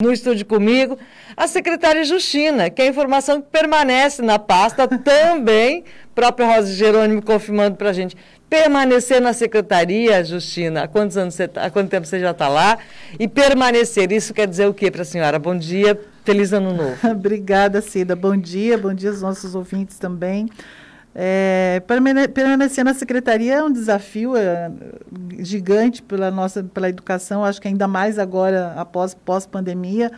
no estúdio comigo, a secretária Justina, que é a informação que permanece na pasta também, própria Rosa Jerônimo confirmando para a gente. Permanecer na secretaria, Justina, há quantos anos você tá, há quanto tempo você já está lá? E permanecer, isso quer dizer o que para a senhora? Bom dia, feliz ano novo. Obrigada, Cida. Bom dia, bom dia aos nossos ouvintes também. É, permanecer na secretaria é um desafio é, gigante pela nossa pela educação, acho que ainda mais agora após pós-pandemia,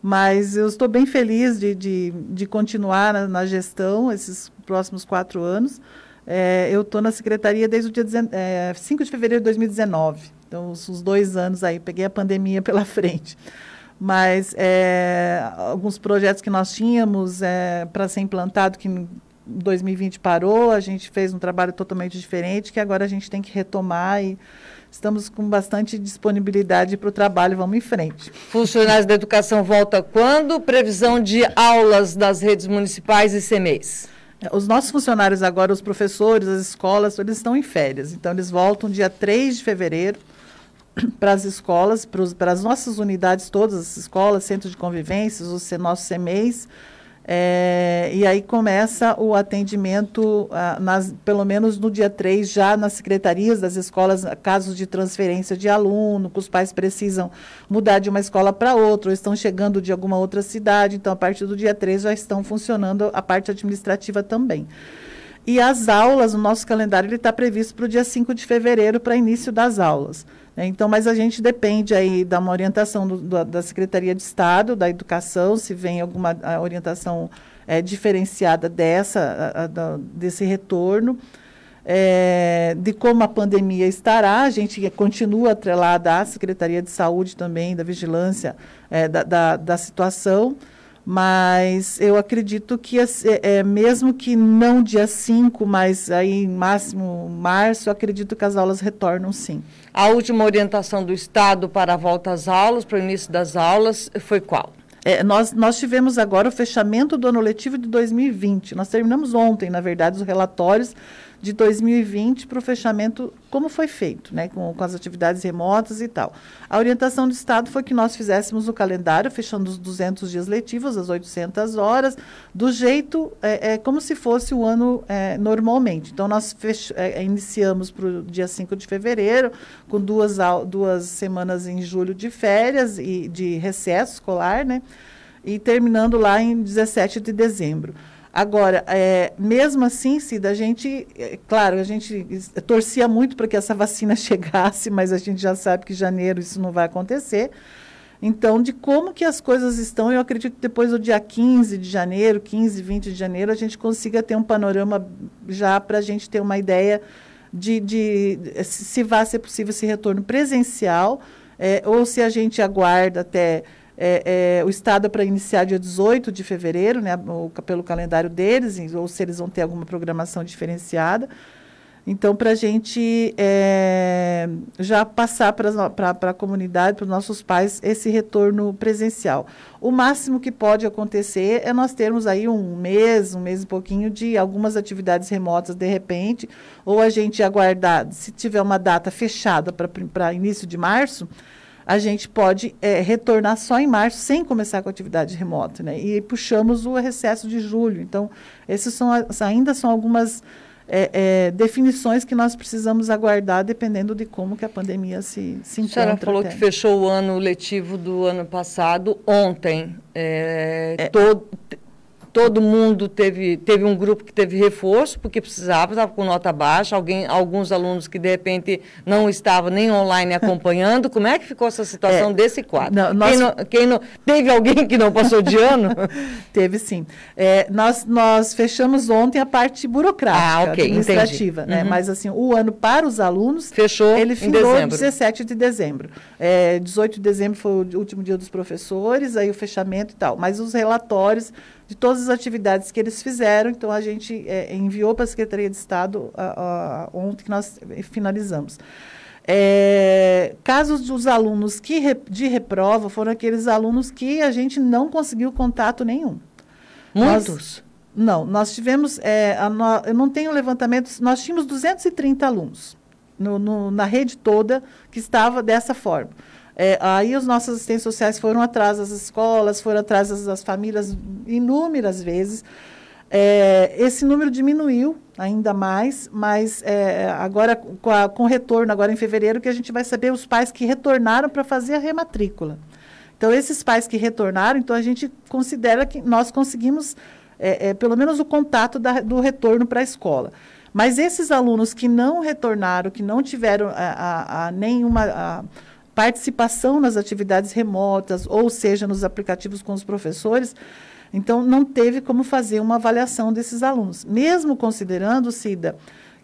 mas eu estou bem feliz de, de, de continuar na, na, gestão esses próximos quatro anos. É, eu estou na secretaria desde o dia é, 5 de fevereiro de 2019, então os, dois anos aí, peguei a pandemia pela frente mas é, alguns projetos que nós tínhamos é, para ser implantado que 2020 parou, a gente fez um trabalho totalmente diferente, que agora a gente tem que retomar e estamos com bastante disponibilidade para o trabalho, vamos em frente. Funcionários da educação volta quando? Previsão de aulas das redes municipais e CMEs? Os nossos funcionários agora, os professores, as escolas, eles estão em férias, então eles voltam dia 3 de fevereiro para as escolas, para, as nossas unidades, todas as escolas, centros de convivências, os nossos CMEs, é, e aí começa o atendimento, ah, nas, pelo menos no dia 3, já nas secretarias das escolas, casos de transferência de aluno, que os pais precisam mudar de uma escola para outra, ou estão chegando de alguma outra cidade. Então, a partir do dia 3 já estão funcionando a parte administrativa também. E as aulas, o nosso calendário está previsto para o dia 5 de fevereiro, para início das aulas. Né? Então, mas a gente depende aí da uma orientação do, do, da Secretaria de Estado, da Educação, se vem alguma orientação é, diferenciada dessa, a, a, desse retorno. É, de como a pandemia estará, a gente continua atrelada à Secretaria de Saúde também, da vigilância é, da, da, da situação, mas eu acredito que, é, é, mesmo que não dia 5, mas aí máximo março, eu acredito que as aulas retornam sim. A última orientação do Estado para a volta às aulas, para o início das aulas, foi qual? É, nós, nós tivemos agora o fechamento do ano letivo de 2020. Nós terminamos ontem, na verdade, os relatórios de 2020 para o fechamento, como foi feito, né, com, com, as atividades remotas e tal. A orientação do Estado foi que nós fizéssemos o calendário, fechando os 200 dias letivos, as 800 horas, do jeito é, é como se fosse o ano é, normalmente. Então, nós fech, é, iniciamos para o dia 5 de fevereiro, com duas, duas semanas em julho de férias e de recesso escolar, né, e terminando lá em 17 de dezembro. Agora, é, mesmo assim, Cida, a gente, é, claro, a gente torcia muito para que essa vacina chegasse, mas a gente já sabe que em janeiro isso não vai acontecer. Então, de como que as coisas estão, eu acredito que depois do dia 15 de janeiro, 15, 20 de janeiro, a gente consiga ter um panorama já para a gente ter uma ideia de, de se vai ser possível esse retorno presencial, é, ou se a gente aguarda até é, é, o Estado é para iniciar dia 18 de fevereiro, né, o, pelo calendário deles, ou se eles vão ter alguma programação diferenciada. Então, para a gente é, já passar para a comunidade, para os nossos pais, esse retorno presencial. O máximo que pode acontecer é nós termos aí um mês, um mês e pouquinho de algumas atividades remotas de repente, ou a gente aguardar, se tiver uma data fechada para início de março, a gente pode é, retornar só em março, sem começar com a atividade remota. Né? E puxamos o recesso de julho. Então, essas são, ainda são algumas é, é, definições que nós precisamos aguardar, dependendo de como que a pandemia se, se encontra. A senhora falou até. que fechou o ano letivo do ano passado ontem. É, é. todo, todo mundo teve, teve um grupo que teve reforço, porque precisava, estava com nota baixa, alguém, alguns alunos que de repente não estavam nem online acompanhando. Como é que ficou essa situação é, desse quadro? Não, nós... quem não, quem não, teve alguém que não passou de ano? teve sim. É, nós, nós fechamos ontem a parte burocrática, ah, okay, administrativa, né? Uhum. Mas assim, o ano para os alunos fechou ele findou em 17 de dezembro. É, 18 de dezembro foi o último dia dos professores, aí o fechamento e tal. Mas os relatórios de todas as atividades que eles fizeram. Então, a gente é, enviou para a Secretaria de Estado a, a, ontem que nós finalizamos. É, casos dos alunos que re, de reprova foram aqueles alunos que a gente não conseguiu contato nenhum. Muitos? Nós, não, nós tivemos, é, a, no, eu não tenho levantamento, nós tínhamos 230 alunos no, no, na rede toda que estava dessa forma. É, aí os nossos assistentes sociais foram atrás das escolas, foram atrás das, das famílias inúmeras vezes. É, esse número diminuiu ainda mais, mas é, agora com, a, com retorno, agora em fevereiro, que a gente vai saber os pais que retornaram para fazer a rematrícula. Então, esses pais que retornaram, então a gente considera que nós conseguimos é, é, pelo menos o contato da, do retorno para a escola. Mas esses alunos que não retornaram, que não tiveram a, a, nenhuma participação nas atividades remotas, ou seja, nos aplicativos com os professores, então não teve como fazer uma avaliação desses alunos. Mesmo considerando, Cida,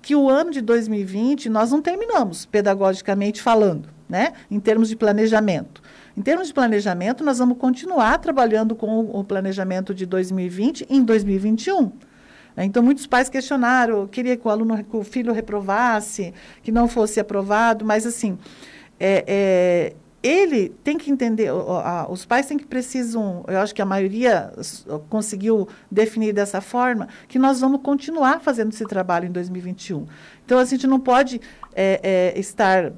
que o ano de 2020 nós não terminamos pedagogicamente falando, né, em termos de planejamento. Em termos de planejamento, nós vamos continuar trabalhando com o planejamento de 2020 em 2021. Né? Então, muitos pais questionaram, queria que o aluno, que o filho reprovasse, que não fosse aprovado, mas assim, é, é, ele tem que entender, os pais têm que precisam, eu acho que a maioria conseguiu definir dessa forma, que nós vamos continuar fazendo esse trabalho em 2021. Então, a gente não pode é, é, estar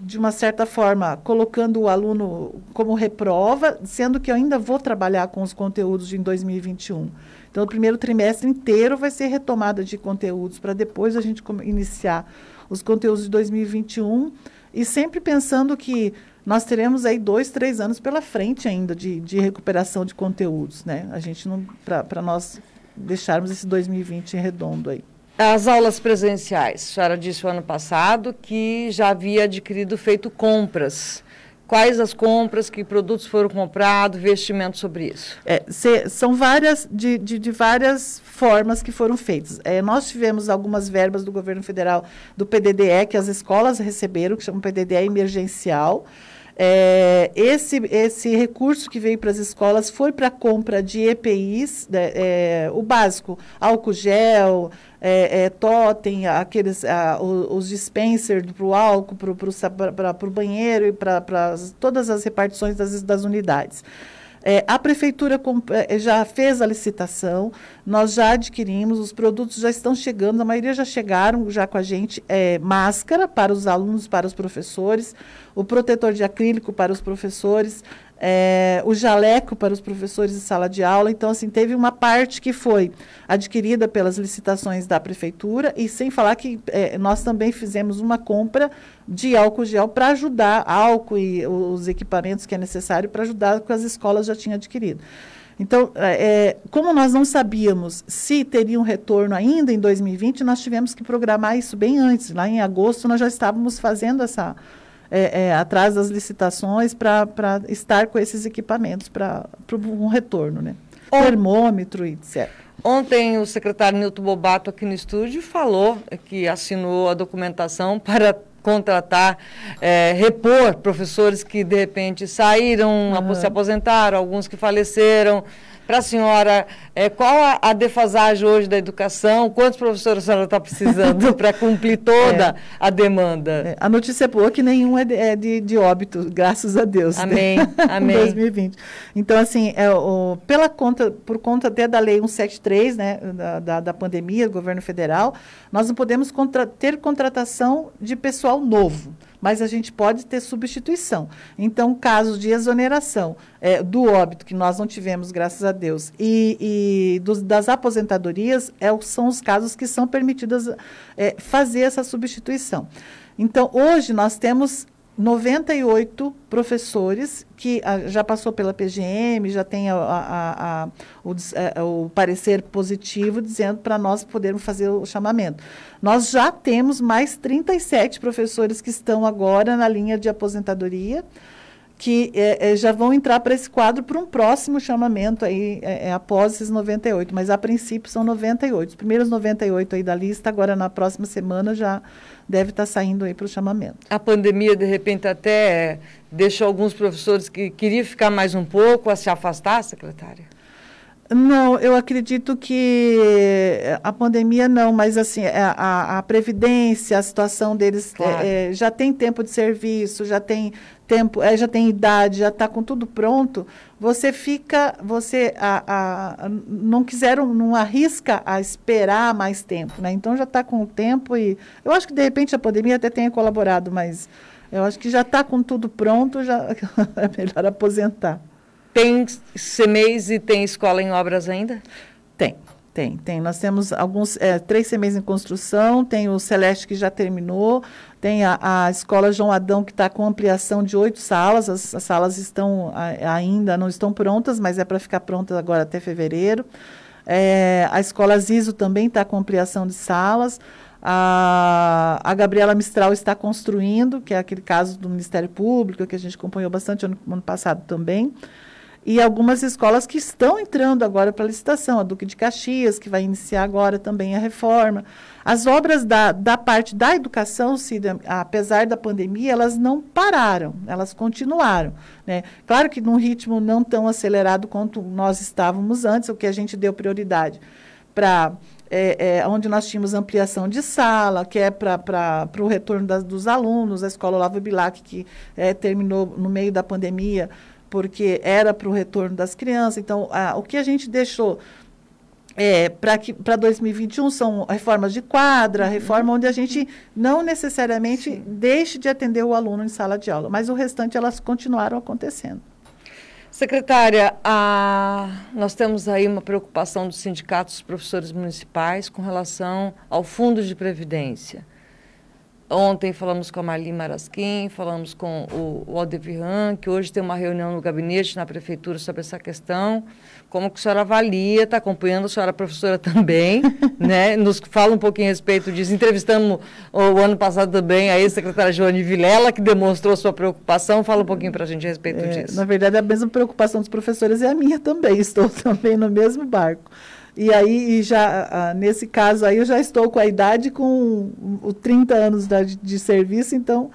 de uma certa forma, colocando o aluno como reprova, sendo que eu ainda vou trabalhar com os conteúdos em 2021. Então, o primeiro trimestre inteiro vai ser retomada de conteúdos, para depois a gente iniciar os conteúdos de 2021, e sempre pensando que nós teremos aí dois, três anos pela frente ainda de, de recuperação de conteúdos, né? A gente não, para nós deixarmos esse 2020 em redondo aí. As aulas presenciais, a senhora disse o ano passado que já havia adquirido, feito compras. Quais as compras, que produtos foram comprados, investimento sobre isso? É, são várias, de, de, de, várias formas que foram feitas. É, nós tivemos algumas verbas do governo federal, do PDDE, que as escolas receberam, que chama PDDE emergencial. É, esse, esse recurso que veio para as escolas foi para a compra de EPIs, né, é, o básico, álcool gel, é, é, totem, aqueles, a, os, os dispensers para o álcool, para o banheiro e para todas as repartições das, das unidades. É, a prefeitura é, já fez a licitação, nós já adquirimos, os produtos já estão chegando, a maioria já chegaram já com a gente, é, máscara para os alunos, para os professores, o protetor de acrílico para os professores, é, o jaleco para os professores de sala de aula. Então, assim, teve uma parte que foi adquirida pelas licitações da prefeitura, e sem falar que é, nós também fizemos uma compra de álcool gel para ajudar, álcool e os equipamentos que é necessário para ajudar que as escolas já tinham adquirido. Então, é, como nós não sabíamos se teria um retorno ainda em 2020, nós tivemos que programar isso bem antes. Lá em agosto, nós já estávamos fazendo essa é, é, atrás das licitações para estar com esses equipamentos para um retorno, né? Termômetro e etc. Ontem o secretário Nilton Bobato aqui no estúdio falou que assinou a documentação para contratar, é, repor professores que de repente saíram, uhum. se aposentaram, alguns que faleceram para a senhora, é, qual a, a, defasagem hoje da educação? Quantos professores a senhora está precisando para cumprir toda é. a demanda? É, a notícia é boa que nenhum é de, é de, de óbito, graças a Deus. Amém, né? amém. 2020. Então, assim, é, o, pela conta, por conta até da Lei 173, né, da, da, da pandemia, do governo federal, nós não podemos contra, ter contratação de pessoal novo mas a gente pode ter substituição. Então, casos de exoneração é, do óbito, que nós não tivemos, graças a Deus, e, e dos, das aposentadorias, é, são os casos que são permitidos é, fazer essa substituição. Então, hoje nós temos 98 professores que a, ah, já passou pela PGM, já tem a, a, o, é, o, parecer positivo dizendo para nós podermos fazer o chamamento. Nós já temos mais 37 professores que estão agora na linha de aposentadoria que é, é, já vão entrar para esse quadro para um próximo chamamento aí, é, é após esses 98, mas a princípio são 98. Os primeiros 98 aí da lista, agora na próxima semana já deve estar tá saindo aí para o chamamento. A pandemia, de repente, até deixou alguns professores que queriam ficar mais um pouco a se afastar, secretária? Não, eu acredito que a pandemia não, mas assim, é, a, a previdência, a situação deles claro. é, já tem tempo de serviço, já tem tempo, é, já tem idade, já está com tudo pronto, você fica, você a, a, não quiseram, não arrisca a esperar mais tempo, né? Então já está com o tempo e eu acho que de repente a pandemia até tenha colaborado, mas Eu acho que já está com tudo pronto, já é melhor aposentar. Tem CMEs e tem escola em obras ainda? Tem, tem, tem. Nós temos alguns, é, três CMEs em construção, tem o Celeste que já terminou, tem a, a Escola João Adão que está com ampliação de oito salas, as, as salas estão a, ainda não estão prontas, mas é para ficar prontas agora até fevereiro. É, a Escola Ziso também está com ampliação de salas. A, a Gabriela Mistral está construindo, que é aquele caso do Ministério Público, que a gente acompanhou bastante ano, ano passado também. E algumas escolas que estão entrando agora para licitação, a Duque de Caxias, que vai iniciar agora também a reforma. As obras da, da parte da educação, apesar da pandemia, elas não pararam, elas continuaram. Né? Claro que num ritmo não tão acelerado quanto nós estávamos antes, o que a gente deu prioridade para é, é, onde nós tínhamos ampliação de sala, que é para o retorno das, dos alunos, a escola Olavo Bilac, que é, terminou no meio da pandemia, porque era para o retorno das crianças. Então, a, o que a gente deixou é, para 2021 são reformas de quadra, uhum. reforma onde a gente não necessariamente Sim. deixe de atender o aluno em sala de aula, mas o restante elas continuaram acontecendo. Secretária, a, nós temos aí uma preocupação dos sindicatos dos professores municipais com relação ao fundo de previdência. Ontem falamos com a Marli Marasquim, falamos com o, o Aldevirran, que hoje tem uma reunião no gabinete, na prefeitura, sobre essa questão. Como que a senhora avalia, está acompanhando, a senhora é professora também, né? Nos fala um pouquinho a respeito disso. Entrevistamos o, o ano passado também a ex-secretária Joane Vilela, que demonstrou sua preocupação. Fala um pouquinho para a gente a respeito é, disso. Na verdade, a mesma preocupação dos professores é a minha também. Estou também no mesmo barco. E aí, já, nesse caso aí, eu já estou com a idade com os 30 anos de, de serviço, então,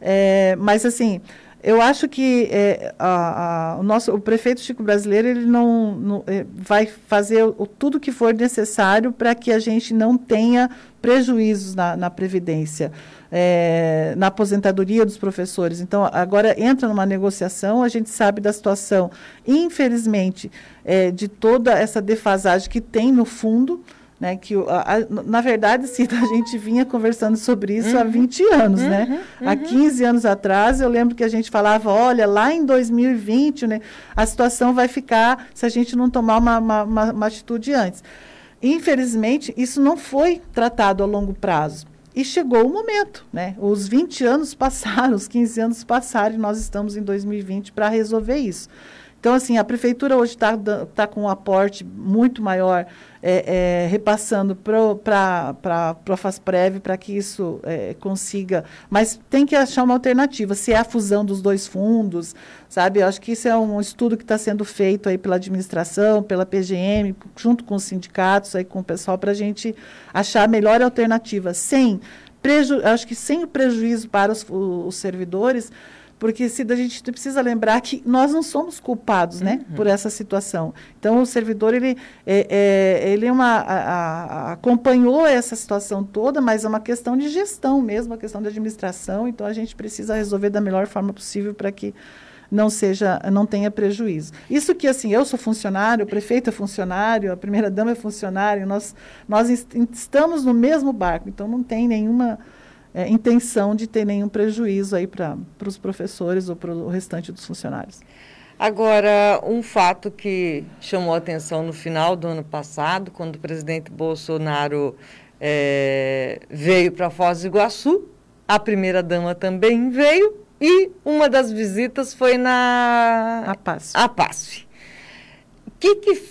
é, mas assim, eu acho que é, a, a, o nosso o prefeito Chico Brasileiro ele não, não é, vai fazer o, tudo que for necessário para que a gente não tenha prejuízos na, na previdência é, na aposentadoria dos professores. Então, agora entra numa negociação, a gente sabe da situação, infelizmente, é, de toda essa defasagem que tem no fundo. Né, que a, a, na verdade, Cida, a gente vinha conversando sobre isso uhum. há 20 anos, né? uhum. né? Uhum. Há 15 anos atrás, eu lembro que a gente falava, olha, lá em 2020, né, a situação vai ficar se a gente não tomar uma, uma, uma, uma atitude antes. Infelizmente, isso não foi tratado a longo prazo. E chegou o momento, né? Os 20 anos passaram, os 15 anos passaram e nós estamos em 2020 para resolver isso. Então, assim, a prefeitura hoje está tá com um aporte muito maior, é, é, repassando para a FASPREV para que isso é, consiga. Mas tem que achar uma alternativa. Se é a fusão dos dois fundos, sabe? Eu acho que isso é um estudo que está sendo feito aí pela administração, pela PGM, junto com os sindicatos, aí com o pessoal, para a gente achar a melhor alternativa, sem preju acho que sem o prejuízo para os, os servidores porque se a gente precisa lembrar que nós não somos culpados, né, uhum. por essa situação. Então o servidor ele é, é ele é uma a, a, acompanhou essa situação toda, mas é uma questão de gestão mesmo, uma questão de administração. Então a gente precisa resolver da melhor forma possível para que não seja, não tenha prejuízo. Isso que assim, eu sou funcionário, o prefeito é funcionário, a primeira dama é funcionário, nós nós estamos no mesmo barco, então não tem nenhuma é, intenção de ter nenhum prejuízo aí para os professores ou para o restante dos funcionários. Agora, um fato que chamou a atenção no final do ano passado, quando o presidente Bolsonaro é, veio para Foz do Iguaçu, a primeira-dama também veio, e uma das visitas foi na APASF. APASF. Que que,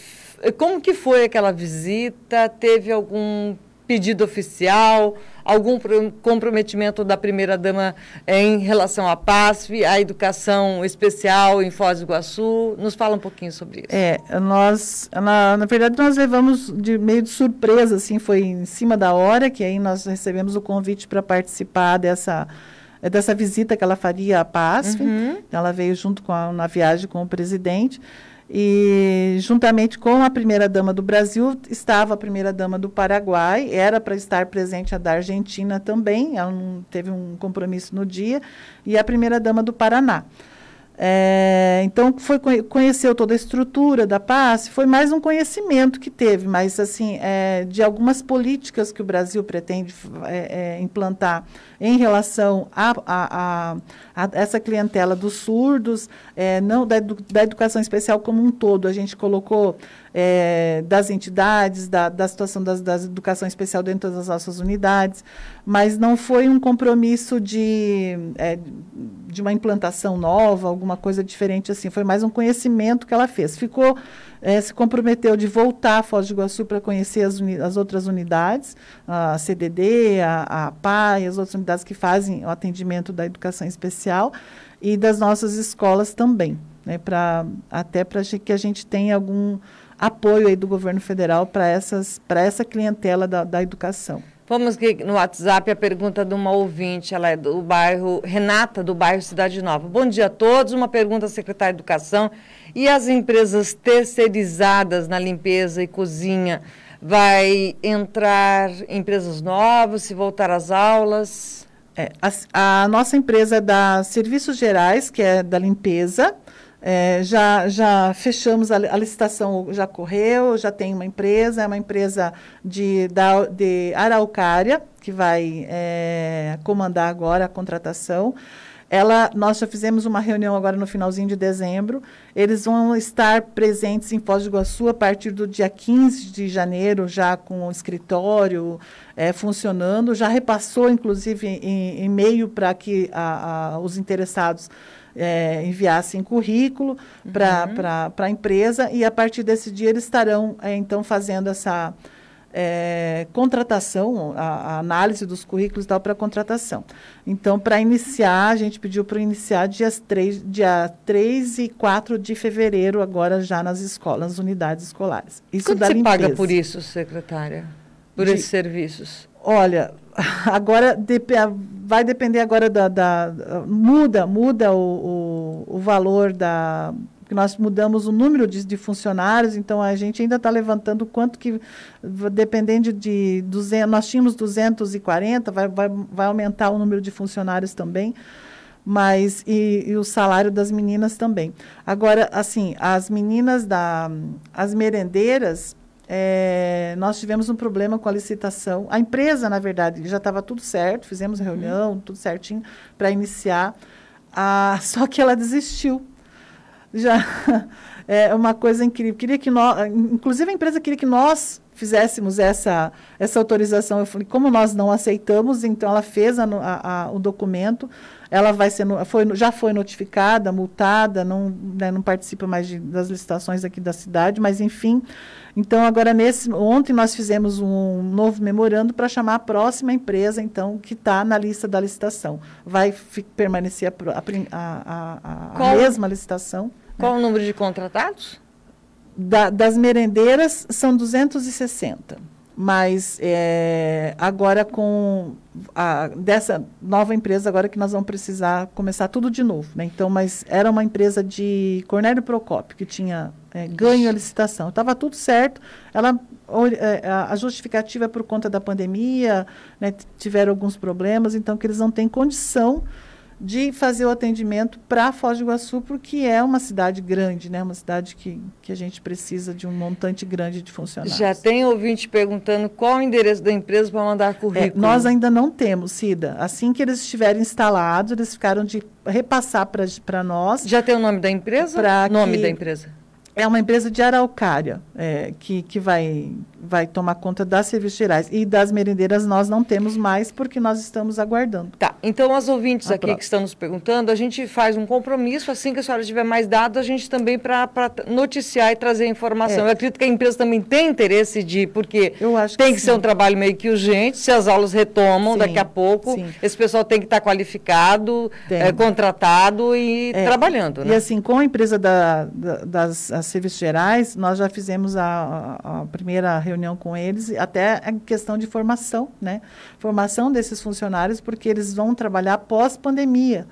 como que foi aquela visita? Teve algum pedido oficial? Algum comprometimento da primeira-dama em relação à PASF, à educação especial em Foz do Iguaçu? Nos fala um pouquinho sobre isso. É, nós, na, na verdade, nós levamos de meio de surpresa, assim, foi em cima da hora, que aí nós recebemos o convite para participar dessa dessa visita que ela faria à PASF. Uhum. Ela veio junto com a, na viagem com o presidente. E, juntamente com a primeira-dama do Brasil, estava a primeira-dama do Paraguai, era para estar presente a da Argentina também, ela não teve um compromisso no dia, e a primeira-dama do Paraná. É, então, foi, conheceu toda a estrutura da PAS, foi mais um conhecimento que teve, mas assim, é, de algumas políticas que o Brasil pretende é, é implantar em relação a, a, a, a, essa clientela dos surdos, é, não da, da, educação especial como um todo. A gente colocou é, das entidades, da, da situação das, das educação especial dentro das nossas unidades, mas não foi um compromisso de, é, de uma implantação nova, alguma coisa diferente assim. Foi mais um conhecimento que ela fez. Ficou é, se comprometeu de voltar a Foz do Iguaçu para conhecer as, as, outras unidades, a CDD, a, a e as outras unidades que fazem o atendimento da educação especial e das nossas escolas também, né, pra, até para que a gente tenha algum apoio aí do governo federal para essa clientela da, da educação. Vamos no WhatsApp a pergunta de uma ouvinte, ela é do bairro, Renata, do bairro Cidade Nova. Bom dia a todos, uma pergunta à secretária de Educação. E as empresas terceirizadas na limpeza e cozinha, vai entrar empresas novas, se voltar às aulas? É, a, a nossa empresa é da Serviços Gerais, que é da limpeza, é, já, já fechamos a, a, licitação, já correu, já tem uma empresa, é uma empresa de, da, de Araucária, que vai é, comandar agora a contratação. Ela, nós já fizemos uma reunião agora no finalzinho de dezembro. Eles vão estar presentes em Foz do Iguaçu a partir do dia 15 de janeiro, já com o escritório é, funcionando. Já repassou, inclusive, e-mail para que a, a, os interessados é, enviassem currículo para uhum. a empresa e a partir desse dia eles estarão é, então fazendo essa é, contratação, a, a, análise dos currículos e tal para contratação. Então, para iniciar, a gente pediu para iniciar dias 3, dia 3 e 4 de fevereiro, agora já nas escolas, nas unidades escolares. Isso Quanto você limpeza. paga por isso, secretária? Por de, esses serviços? Olha, agora dep vai depender agora da, da muda muda o, o, o, valor da que nós mudamos o número de, de funcionários, então a gente ainda está levantando quanto que, dependendo de 200, nós tínhamos 240, vai, vai, vai aumentar o número de funcionários também, mas e, e, o salário das meninas também. Agora, assim, as meninas da, as merendeiras, é, nós tivemos um problema com a licitação. A empresa, na verdade, já estava tudo certo, fizemos reunião, uhum. tudo certinho para iniciar. Ah, só que ela desistiu. Já é uma coisa incrível. Queria que nós, inclusive a empresa queria que nós fizéssemos essa, essa autorização. Eu falei, como nós não aceitamos, então ela fez a, a, a, o documento, ela vai ser, foi, já foi notificada, multada, não, né, não participa mais de, das licitações aqui da cidade, mas enfim. Então, agora, nesse, ontem nós fizemos um novo memorando para chamar a próxima empresa, então, que está na lista da licitação. Vai permanecer a, a, a, a mesma licitação. Qual né? o número de contratados? Da, das merendeiras são 260. Mas é, agora com a, dessa nova empresa, agora que nós vamos precisar começar tudo de novo. Né? Então, mas era uma empresa de Cornélio Procópio, que tinha é, ganho a licitação. Estava tudo certo. Ela, é, a justificativa é por conta da pandemia, né, tiveram alguns problemas, então que eles não têm condição de fazer o atendimento para Foz do Iguaçu, porque é uma cidade grande, né? uma cidade que, que a gente precisa de um montante grande de funcionários. Já tem ouvinte perguntando qual o endereço da empresa para mandar currículo. É, nós ainda não temos, Cida. Assim que eles estiverem instalados, eles ficaram de repassar para nós. Já tem o nome da empresa? Nome que, da empresa. É uma empresa de araucária é, que, que vai, vai tomar conta das serviços gerais. E das merendeiras nós não temos mais, porque nós estamos aguardando. Tá. Então, as ouvintes a aqui próxima. que estão nos perguntando, a gente faz um compromisso, assim que a senhora tiver mais dados, a gente também para noticiar e trazer informação. É. Eu acredito que a empresa também tem interesse de, porque tem que, que ser um trabalho meio que urgente, se as aulas retomam sim, daqui a pouco, sim. esse pessoal tem que estar qualificado, é, contratado e é, trabalhando. Né? E assim, com a empresa da, da, das serviços gerais, nós já fizemos a, a, a, primeira reunião com eles, até a questão de formação, né? Formação desses funcionários, porque eles vão trabalhar pós-pandemia.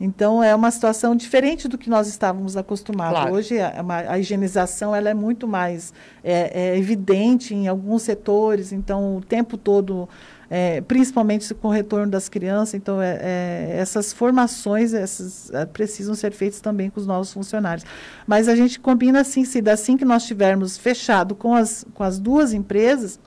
Então, é uma situação diferente do que nós estávamos acostumados. Claro. Hoje, a, a, higienização ela é muito mais é, é evidente em alguns setores, então, o tempo todo é, principalmente com o retorno das crianças. Então, é, é, essas formações essas, é, precisam ser feitas também com os novos funcionários. Mas a gente combina assim, se assim que nós tivermos fechado com as, com as duas empresas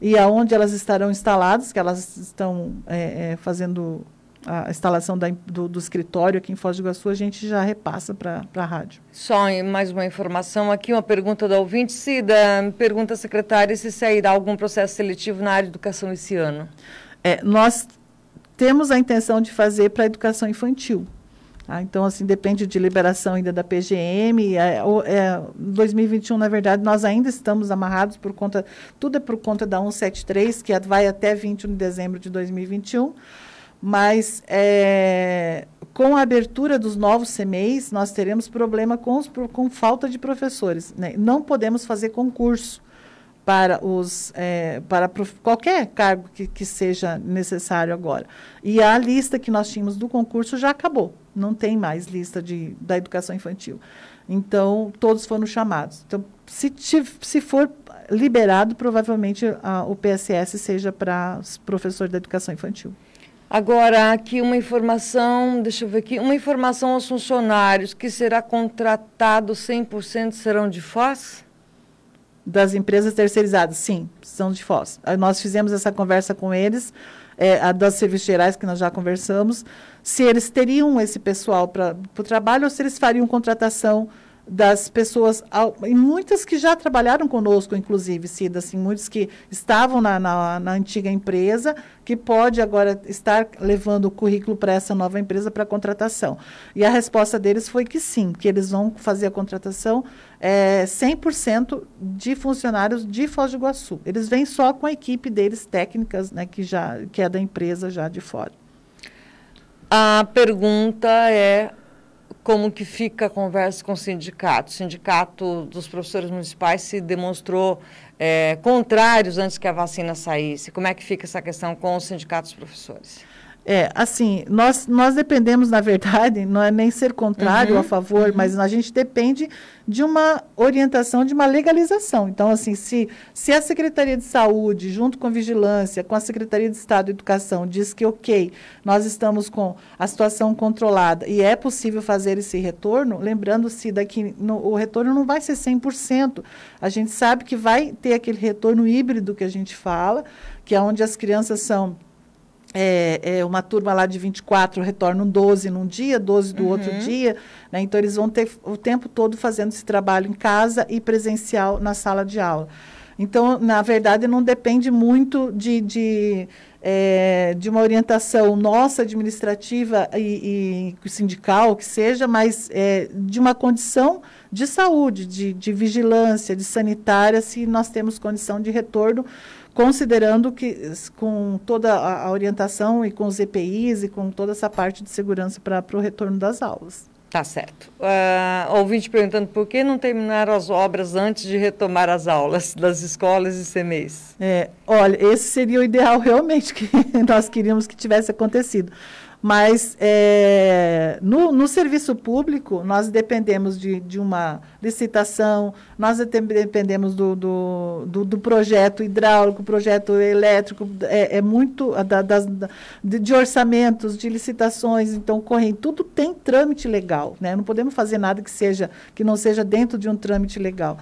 e aonde elas estarão instaladas, que elas estão é, é, fazendo a instalação da, do, do, escritório aqui em Foz do Iguaçu, a gente já repassa para a rádio. Só mais uma informação aqui, uma pergunta da ouvinte. Cida, pergunta a secretária se sairá algum processo seletivo na área de educação esse ano. É, nós temos a intenção de fazer para a educação infantil. Tá? Então, assim, depende de liberação ainda da PGM. É, é, 2021, na verdade, nós ainda estamos amarrados por conta, tudo é por conta da 173, que vai até 21 de dezembro de 2021 mas é, com a abertura dos novos CMEs, nós teremos problema com, os, com falta de professores. Né? Não podemos fazer concurso para, os, é, para prof, qualquer cargo que, que seja necessário agora. E a lista que nós tínhamos do concurso já acabou. Não tem mais lista de, da educação infantil. Então, todos foram chamados. Então, se, se for liberado, provavelmente a, o PSS seja para os professores da educação infantil. Agora, aqui uma informação, deixa eu ver aqui, uma informação aos funcionários que será contratado 100% serão de Foz? Das empresas terceirizadas, sim, são de Foz. Nós fizemos essa conversa com eles, é, a das serviços gerais que nós já conversamos, se eles teriam esse pessoal para o trabalho ou se eles fariam contratação das pessoas, e muitas que já trabalharam conosco, inclusive, Cida, assim, muitos que estavam na, na, na antiga empresa, que pode agora estar levando o currículo para essa nova empresa para contratação. E a resposta deles foi que sim, que eles vão fazer a contratação é, 100% de funcionários de Foz do Iguaçu. Eles vêm só com a equipe deles técnicas, né, que, já, que é da empresa já de fora. A pergunta é como que fica a conversa com o sindicato. O sindicato dos professores municipais se demonstrou é, contrários antes que a vacina saísse. Como é que fica essa questão com os sindicatos dos professores? É, assim, nós, nós dependemos, na verdade, não é nem ser contrário uhum, a favor, uhum. mas a gente depende de uma orientação, de uma legalização. Então, assim, se, se a Secretaria de Saúde, junto com a Vigilância, com a Secretaria de Estado de Educação, diz que, ok, nós estamos com a situação controlada e é possível fazer esse retorno, lembrando-se daqui, no, o retorno não vai ser 100%. A gente sabe que vai ter aquele retorno híbrido que a gente fala, que é onde as crianças são é, é, uma turma lá de 24 retornam 12 num dia, 12 do uhum. outro dia. Né? Então, eles vão ter o tempo todo fazendo esse trabalho em casa e presencial na sala de aula. Então, na verdade, não depende muito de, de, é, de uma orientação nossa, administrativa e, e sindical, que seja, mas é, de uma condição de saúde, de, de vigilância, de sanitária, se nós temos condição de retorno considerando que com toda a, orientação e com os EPIs e com toda essa parte de segurança para o retorno das aulas. Tá certo. Uh, ouvinte perguntando por que não terminaram as obras antes de retomar as aulas das escolas e CMEs. É, olha, esse seria o ideal realmente que nós queríamos que tivesse acontecido. Mas é, no, no, serviço público, nós dependemos de, de uma licitação, nós dependemos do, do, do, do projeto hidráulico, projeto elétrico, é, é muito da, das, de, de, orçamentos, de licitações, então correm, tudo tem trâmite legal, né? Não podemos fazer nada que seja que não seja dentro de um trâmite legal.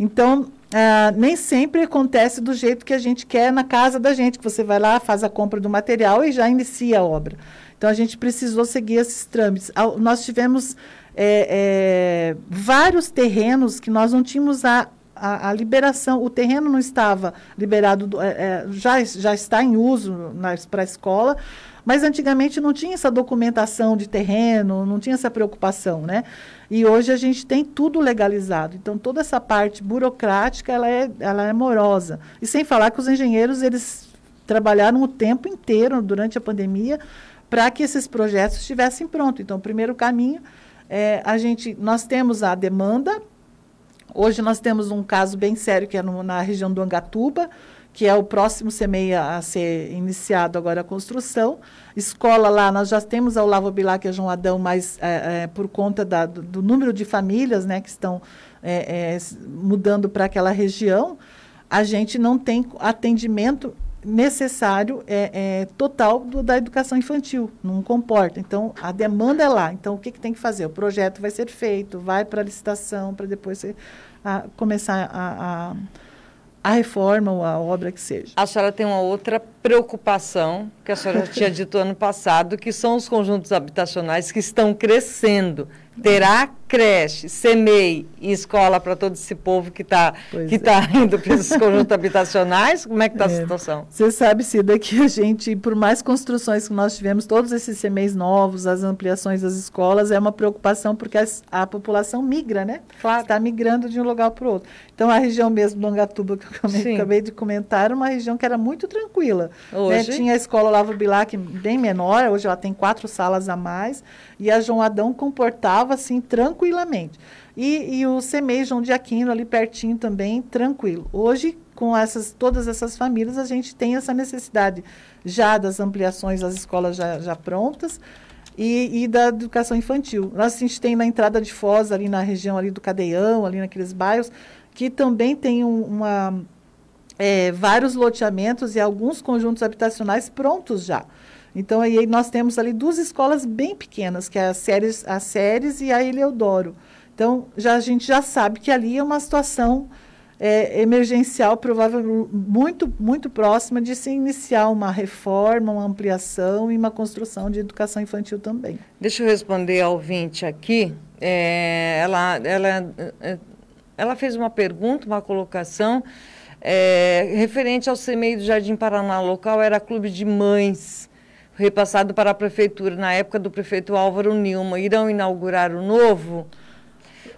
Então, ah, nem sempre acontece do jeito que a gente quer na casa da gente, que você vai lá, faz a compra do material e já inicia a obra. Então, a gente precisou seguir esses trâmites. Nós tivemos é, é, vários terrenos que nós não tínhamos a, a, a liberação, o terreno não estava liberado, é, é já, já está em uso para a escola, mas antigamente não tinha essa documentação de terreno, não tinha essa preocupação, né? E hoje a gente tem tudo legalizado. Então, toda essa parte burocrática, ela é, ela é morosa. E sem falar que os engenheiros, eles trabalharam o tempo inteiro durante a pandemia para que esses projetos estivessem prontos. Então, o primeiro caminho é a gente, nós temos a demanda. Hoje nós temos um caso bem sério que é no, na região do Angatuba, que é o próximo CMEI a ser iniciado agora a construção. Escola lá, nós já temos a Olavo Bilar, que é João Adão, mas é, é, por conta da, do, do, número de famílias né, que estão é, é mudando para aquela região, a gente não tem atendimento necessário, é, é total do, da educação infantil, não comporta. Então, a demanda é lá. Então, o que, que tem que fazer? O projeto vai ser feito, vai para a licitação, para depois ser, a, começar a, a a reforma ou a obra que seja. A senhora tem uma outra preocupação, que a senhora tinha dito ano passado, que são os conjuntos habitacionais que estão crescendo. Terá creche, SEMEI e escola para todo esse povo que está que tá é. indo para esses conjuntos habitacionais? Como é que está é. a situação? Você sabe, Cida, que a gente, por mais construções que nós tivemos, todos esses SEMEIs novos, as ampliações das escolas, é uma preocupação porque a, a população migra, né? Claro. Está migrando de um lugar para o outro. Então, a região mesmo do Angatuba, que eu acabei de comentar, era uma região que era muito tranquila. Né? Hoje? Né? Tinha a escola Lavo Bilac bem menor, hoje ela tem quatro salas a mais, e a João Adão comportava assim tranquilamente. E, e o CEMEI João de Aquino ali pertinho também, tranquilo. Hoje, com essas, todas essas famílias, a gente tem essa necessidade já das ampliações das escolas já, já prontas, e, e, da educação infantil. Nós a gente tem na entrada de Foz, ali na região ali do Cadeião, ali naqueles bairros, que também tem um, uma, é, vários loteamentos e alguns conjuntos habitacionais prontos já. Então, aí nós temos ali duas escolas bem pequenas, que é a Séries, a Séries e a Eleodoro. Então, já, a gente já sabe que ali é uma situação é, emergencial, provavelmente muito, muito próxima de se iniciar uma reforma, uma ampliação e uma construção de educação infantil também. Deixa eu responder ao ouvinte aqui. É, ela, ela, é, ela fez uma pergunta, uma colocação é, referente ao CMEI do Jardim Paraná local, era clube de mães repassado para a prefeitura na época do prefeito Álvaro Nilma. Irão inaugurar o novo.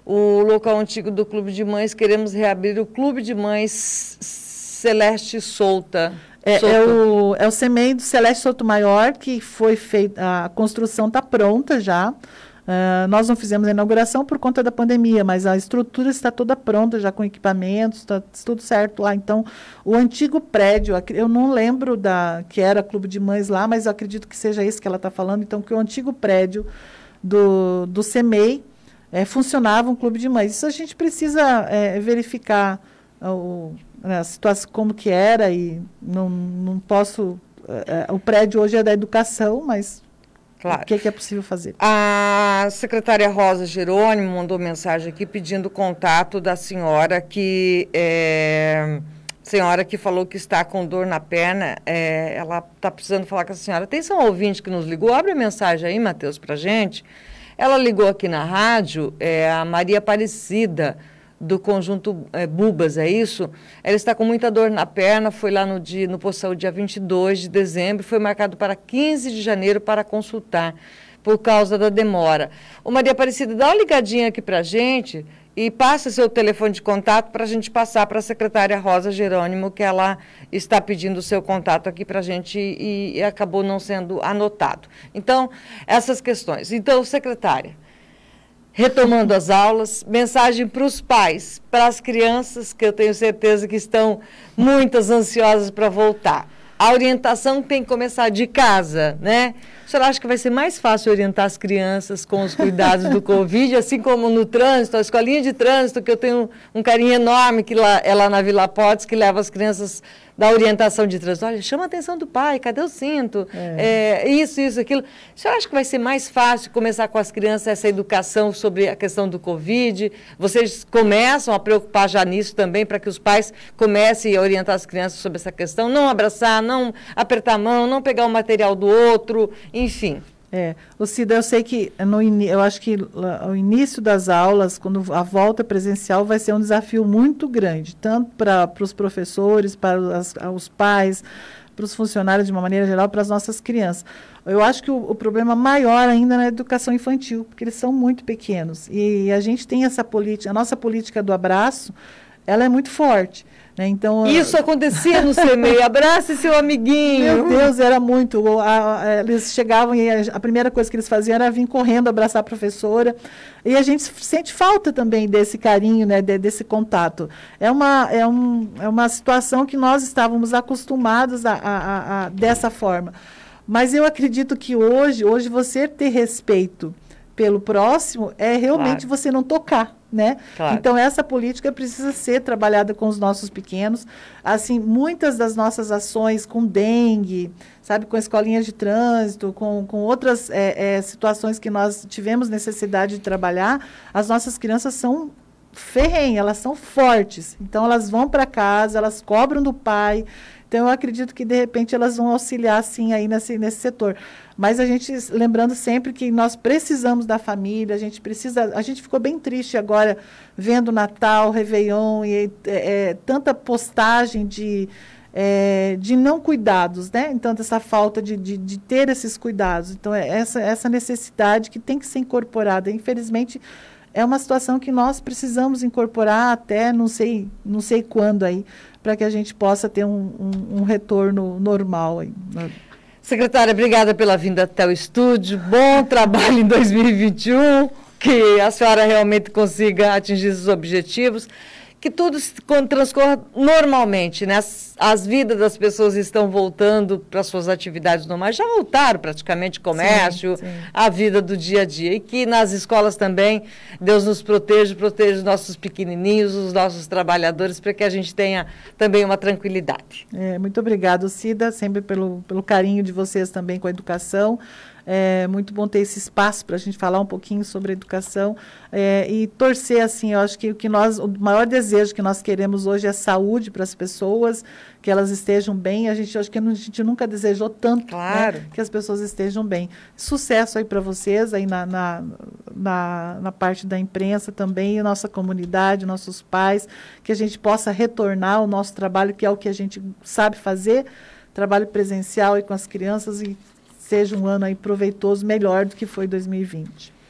O local antigo do Clube de Mães, queremos reabrir o Clube de Mães Celeste Solta. É, é, o, é o CEMEI do Celeste Souto Maior, que foi feita, a construção está pronta já. Uh, nós não fizemos a inauguração por conta da pandemia, mas a estrutura está toda pronta, já com equipamentos, está tudo certo lá. Então, o antigo prédio, eu não lembro da que era Clube de Mães lá, mas acredito que seja isso que ela está falando. Então, que o antigo prédio do, do CEMEI é, funcionava um clube de mães. Isso a gente precisa é, verificar o, né, a situação como que era e não, não posso. É, o prédio hoje é da educação, mas Claro. O que, que, é possível fazer? A secretária Rosa Jerônimo mandou mensagem aqui pedindo contato da senhora que é, senhora que falou que está com dor na perna. É, ela está precisando falar com a senhora. Atenção ao ouvinte que nos ligou. Abre a mensagem aí, Matheus, para gente. Ela ligou aqui na rádio, é, a Maria Aparecida do conjunto é, Bubas, é isso? Ela está com muita dor na perna, foi lá no, dia, no Posto Saúde dia 22 de dezembro, foi marcado para 15 de janeiro para consultar, por causa da demora. Ô Maria Aparecida, dá uma ligadinha aqui para a gente e passa seu telefone de contato para a gente passar para a secretária Rosa Jerônimo, que ela está pedindo o seu contato aqui para a gente e, e acabou não sendo anotado. Então, essas questões. Então, secretária, retomando as aulas, mensagem para os pais, para as crianças, que eu tenho certeza que estão muitas ansiosas para voltar. A orientação tem que começar de casa, né? A senhora acha que vai ser mais fácil orientar as crianças com os cuidados do Covid, assim como no trânsito, a escolinha de trânsito, que eu tenho um carinho enorme que lá, é lá na Vila Potes, que leva as crianças da orientação de trânsito. Olha, chama a atenção do pai, cadê o cinto? É. É, isso, isso, aquilo. Você acha que vai ser mais fácil começar com as crianças essa educação sobre a questão do Covid? Vocês começam a preocupar já nisso também, para que os pais comecem a orientar as crianças sobre essa questão? Não abraçar, não apertar a mão, não pegar o material do outro, enfim. É, o Cida, eu sei que no eu acho que o início das aulas, quando a volta presencial, vai ser um desafio muito grande, tanto para os professores, para os pais, para os funcionários de uma maneira geral, para as nossas crianças. Eu acho que o, o, problema maior ainda é na educação infantil, porque eles são muito pequenos. E a gente tem essa política, a nossa política do abraço, ela é muito forte. Né? Então, Isso acontecia no CMEI, abrace seu amiguinho. Meu Deus, era muito. A, a, eles chegavam e a, a, primeira coisa que eles faziam era vir correndo abraçar a professora. E a gente sente falta também desse carinho, né, de, desse contato. É uma, é, um, é uma situação que nós estávamos acostumados a, a, a dessa forma. Mas eu acredito que hoje, hoje você ter respeito pelo próximo é realmente claro. você não tocar né? Claro. Então essa política precisa ser trabalhada com os nossos pequenos. Assim, muitas das nossas ações com dengue, sabe, com escolinhas de trânsito, com, com outras é, é, situações que nós tivemos necessidade de trabalhar, as nossas crianças são ferrenhas, elas são fortes. Então elas vão para casa, elas cobram do pai. Então eu acredito que de repente elas vão auxiliar sim aí nesse, nesse setor. Mas a gente lembrando sempre que nós precisamos da família, a gente precisa, a gente ficou bem triste agora vendo Natal, Réveillon e é, é, tanta postagem de é, de não cuidados, né? Então, dessa falta de, de, de, ter esses cuidados. Então, é essa, essa necessidade que tem que ser incorporada. Infelizmente, é uma situação que nós precisamos incorporar até não sei, não sei quando aí, para que a gente possa ter um, um, um retorno normal aí. Né? Secretária, obrigada pela vinda até o estúdio. Bom trabalho em 2021, que a senhora realmente consiga atingir os objetivos que tudo transcorra normalmente, né? As, as, vidas das pessoas estão voltando para suas atividades normais, já voltaram praticamente comércio, sim, sim. a vida do dia a dia. E que nas escolas também Deus nos proteja, proteja os nossos pequenininhos, os nossos trabalhadores, para que a gente tenha também uma tranquilidade. É, muito obrigado, Cida, sempre pelo, pelo carinho de vocês também com a educação. É muito bom ter esse espaço para a gente falar um pouquinho sobre educação é, e torcer assim. Eu acho que o que nós, o maior desejo que nós queremos hoje é saúde para as pessoas, que elas estejam bem. A gente acho que a gente nunca desejou tanto né, claro. né, que as pessoas estejam bem. Sucesso aí para vocês aí na, na, na, na, parte da imprensa também, nossa comunidade, nossos pais, que a gente possa retornar ao nosso trabalho, que é o que a gente sabe fazer, trabalho presencial e com as crianças e seja um ano aí proveitoso, melhor do que foi 2020.